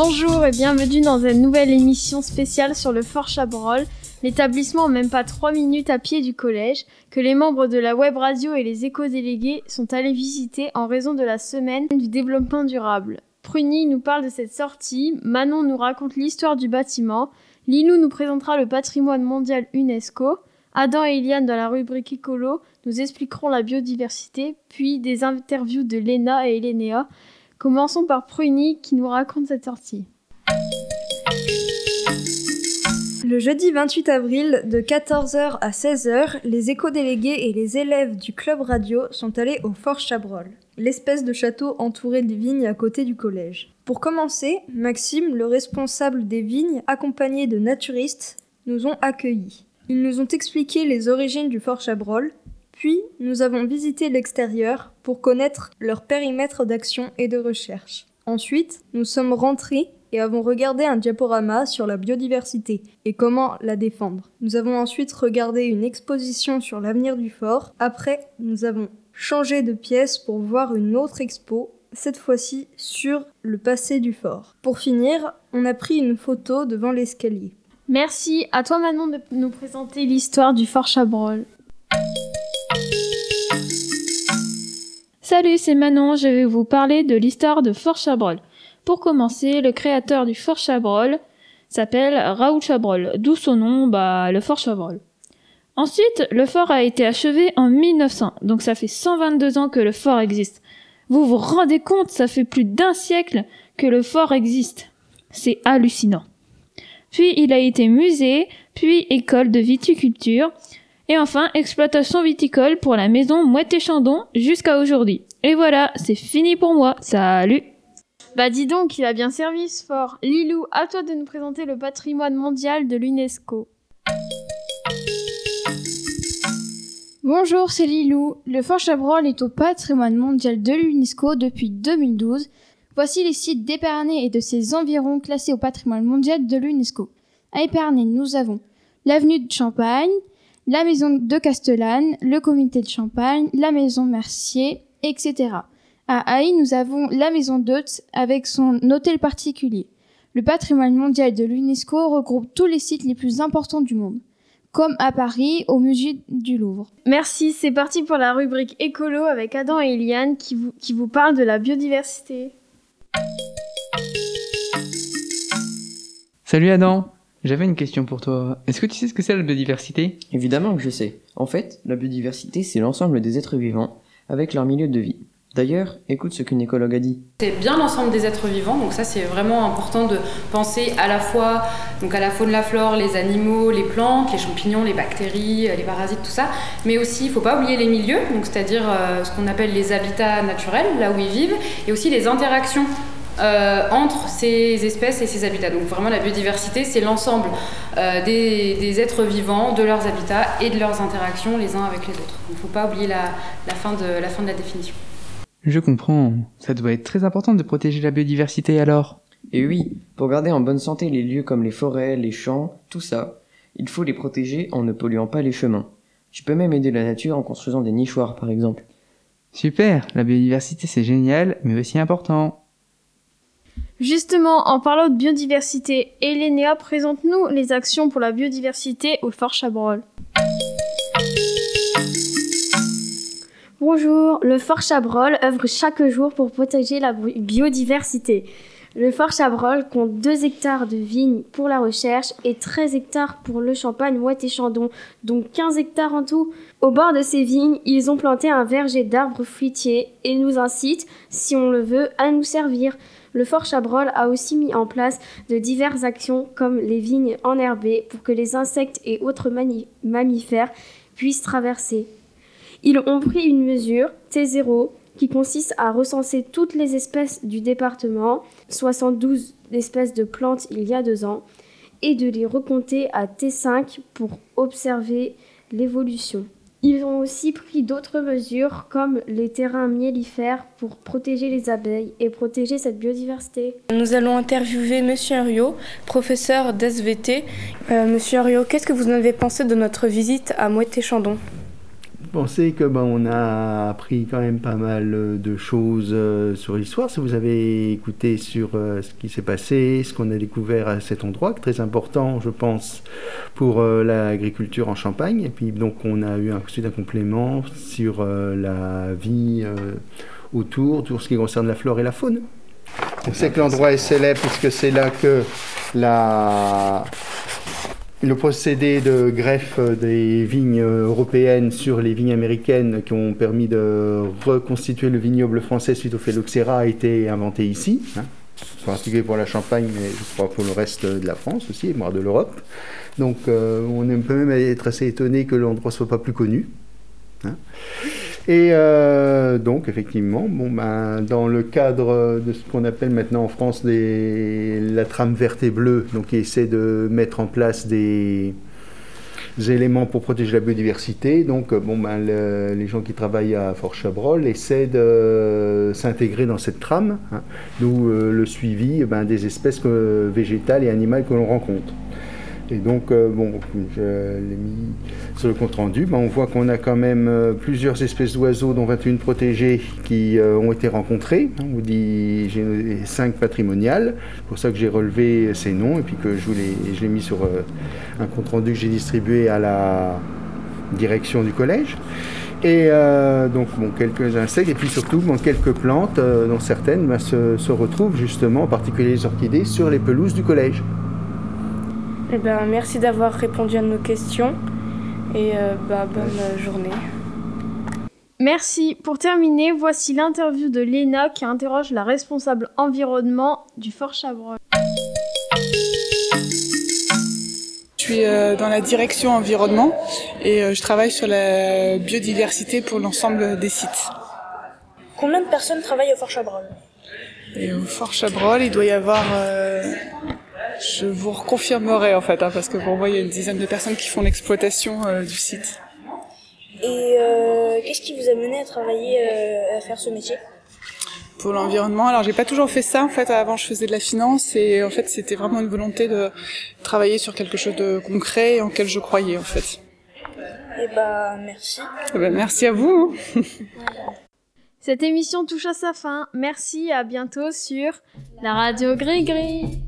Bonjour et bienvenue dans une nouvelle émission spéciale sur le Fort Chabrol, l'établissement même pas 3 minutes à pied du collège, que les membres de la web radio et les éco-délégués sont allés visiter en raison de la semaine du développement durable. Pruny nous parle de cette sortie, Manon nous raconte l'histoire du bâtiment, Lilou nous présentera le patrimoine mondial UNESCO, Adam et Eliane dans la rubrique écolo nous expliqueront la biodiversité, puis des interviews de Léna et Elénéa. Commençons par Pruny qui nous raconte cette sortie. Le jeudi 28 avril, de 14h à 16h, les éco-délégués et les élèves du club radio sont allés au Fort Chabrol, l'espèce de château entouré de vignes à côté du collège. Pour commencer, Maxime, le responsable des vignes, accompagné de naturistes, nous ont accueillis. Ils nous ont expliqué les origines du Fort Chabrol, puis nous avons visité l'extérieur pour connaître leur périmètre d'action et de recherche. Ensuite, nous sommes rentrés et avons regardé un diaporama sur la biodiversité et comment la défendre. Nous avons ensuite regardé une exposition sur l'avenir du fort. Après, nous avons changé de pièce pour voir une autre expo, cette fois-ci sur le passé du fort. Pour finir, on a pris une photo devant l'escalier. Merci à toi Manon de nous présenter l'histoire du Fort Chabrol. Salut, c'est Manon, je vais vous parler de l'histoire de Fort Chabrol. Pour commencer, le créateur du Fort Chabrol s'appelle Raoul Chabrol, d'où son nom, bah, le Fort Chabrol. Ensuite, le fort a été achevé en 1900, donc ça fait 122 ans que le fort existe. Vous vous rendez compte, ça fait plus d'un siècle que le fort existe. C'est hallucinant. Puis il a été musée, puis école de viticulture, et enfin exploitation viticole pour la maison Mouette et Chandon jusqu'à aujourd'hui. Et voilà, c'est fini pour moi. Salut bah dis donc, il a bien servi ce fort. Lilou, à toi de nous présenter le patrimoine mondial de l'UNESCO. Bonjour, c'est Lilou. Le fort Chabrol est au patrimoine mondial de l'UNESCO depuis 2012. Voici les sites d'Épernay et de ses environs classés au patrimoine mondial de l'UNESCO. À Épernay, nous avons l'avenue de Champagne, la maison de Castellane, le comité de Champagne, la maison Mercier, etc. À Haï, nous avons la maison d'hôtes avec son hôtel particulier. Le patrimoine mondial de l'UNESCO regroupe tous les sites les plus importants du monde, comme à Paris, au musée du Louvre. Merci, c'est parti pour la rubrique écolo avec Adam et Eliane qui vous, qui vous parlent de la biodiversité. Salut Adam, j'avais une question pour toi. Est-ce que tu sais ce que c'est la biodiversité? Évidemment que je sais. En fait, la biodiversité, c'est l'ensemble des êtres vivants avec leur milieu de vie. D'ailleurs, écoute ce qu'une écologue a dit. C'est bien l'ensemble des êtres vivants, donc ça c'est vraiment important de penser à la fois donc à la faune, la flore, les animaux, les plantes, les champignons, les bactéries, les parasites, tout ça. Mais aussi, il ne faut pas oublier les milieux, donc c'est-à-dire euh, ce qu'on appelle les habitats naturels, là où ils vivent, et aussi les interactions euh, entre ces espèces et ces habitats. Donc vraiment la biodiversité, c'est l'ensemble euh, des, êtres vivants, de leurs habitats et de leurs interactions les uns avec les autres. Il ne faut pas oublier la, fin de, la fin de la définition. Je comprends. Ça doit être très important de protéger la biodiversité alors. Et oui, pour garder en bonne santé les lieux comme les forêts, les champs, tout ça, il faut les protéger en ne polluant pas les chemins. Tu peux même aider la nature en construisant des nichoirs par exemple. Super, la biodiversité c'est génial, mais aussi important. Justement, en parlant de biodiversité, Elénéa présente-nous les actions pour la biodiversité au Fort Chabrol. Bonjour, le Fort Chabrol œuvre chaque jour pour protéger la biodiversité. Le Fort Chabrol compte 2 hectares de vignes pour la recherche et 13 hectares pour le champagne Mouette et Chandon, donc 15 hectares en tout. Au bord de ces vignes, ils ont planté un verger d'arbres fruitiers et nous incitent, si on le veut, à nous servir. Le Fort Chabrol a aussi mis en place de diverses actions comme les vignes enherbées pour que les insectes et autres mammifères puissent traverser. Ils ont pris une mesure, T0, qui consiste à recenser toutes les espèces du département, 72 espèces de plantes il y a deux ans, et de les recompter à T5 pour observer l'évolution. Ils ont aussi pris d'autres mesures comme les terrains miellifères pour protéger les abeilles et protéger cette biodiversité. Nous allons interviewer Monsieur Henriot, professeur d'SVT. Euh, Monsieur Henriot, qu'est-ce que vous en avez pensé de notre visite à Moët-et-Chandon pensez que ben, on a appris quand même pas mal de choses euh, sur l'histoire. Si vous avez écouté sur euh, ce qui s'est passé, ce qu'on a découvert à cet endroit, très important, je pense, pour euh, l'agriculture en Champagne. Et puis donc on a eu un, ensuite un complément sur la vie autour, tout ce qui concerne la flore et la faune. On sait que l'endroit est célèbre puisque c'est là que la le procédé de greffe des vignes européennes sur les vignes américaines qui ont permis de reconstituer le vignoble français suite au phylloxéra a été inventé ici. Hein. En particulier pour la Champagne, mais je crois pour le reste de la France aussi, voire de l'Europe. Donc euh, on peut même être assez étonné que l'endroit soit pas plus connu. Hein. Et euh, donc, effectivement, bon, ben, dans le cadre de ce qu'on appelle maintenant en France la trame verte et bleue, donc qui essaie de mettre en place des, éléments pour protéger la biodiversité. Donc, bon, ben, les gens qui travaillent à Fort Chabrol essaient de s'intégrer dans cette trame, hein, d'où euh, le suivi ben, des espèces végétales et animales que l'on rencontre. Et donc, euh, bon, je l'ai mis sur le compte rendu. Ben, on voit qu'on a quand même euh, plusieurs espèces d'oiseaux, dont 21 protégées, qui euh, ont été rencontrées. On vous dit, j'ai 5 patrimoniales. C'est pour ça que j'ai relevé ces noms et puis que je, vous je l'ai mis sur un compte rendu que j'ai distribué à la direction du collège. Et donc, bon, quelques insectes et puis surtout bon, quelques plantes, dont certaines ben, se, se retrouvent justement, en particulier les orchidées, sur les pelouses du collège. Eh ben, merci d'avoir répondu à nos questions et euh, bah, bonne journée. Merci. Pour terminer, voici l'interview de Léna qui interroge la responsable environnement du Fort Chabrol. Je suis euh, dans la direction environnement et euh, je travaille sur la biodiversité pour l'ensemble des sites. Combien de personnes travaillent au Fort Chabrol? Et Au Fort Chabrol, il doit y avoir je vous reconfirmerai en fait, hein, parce que pour moi il y a une dizaine de personnes qui font l'exploitation euh, du site. Et euh, qu'est-ce qui vous a mené à travailler, euh, à faire ce métier? Pour l'environnement, alors j'ai pas toujours fait ça en fait. Avant je faisais de la finance et en fait c'était vraiment une volonté de travailler sur quelque chose de concret en quel je croyais en fait. Et eh bah merci. Eh ben, merci à vous. Cette émission touche à sa fin. Merci, à bientôt sur la radio Gris Gris.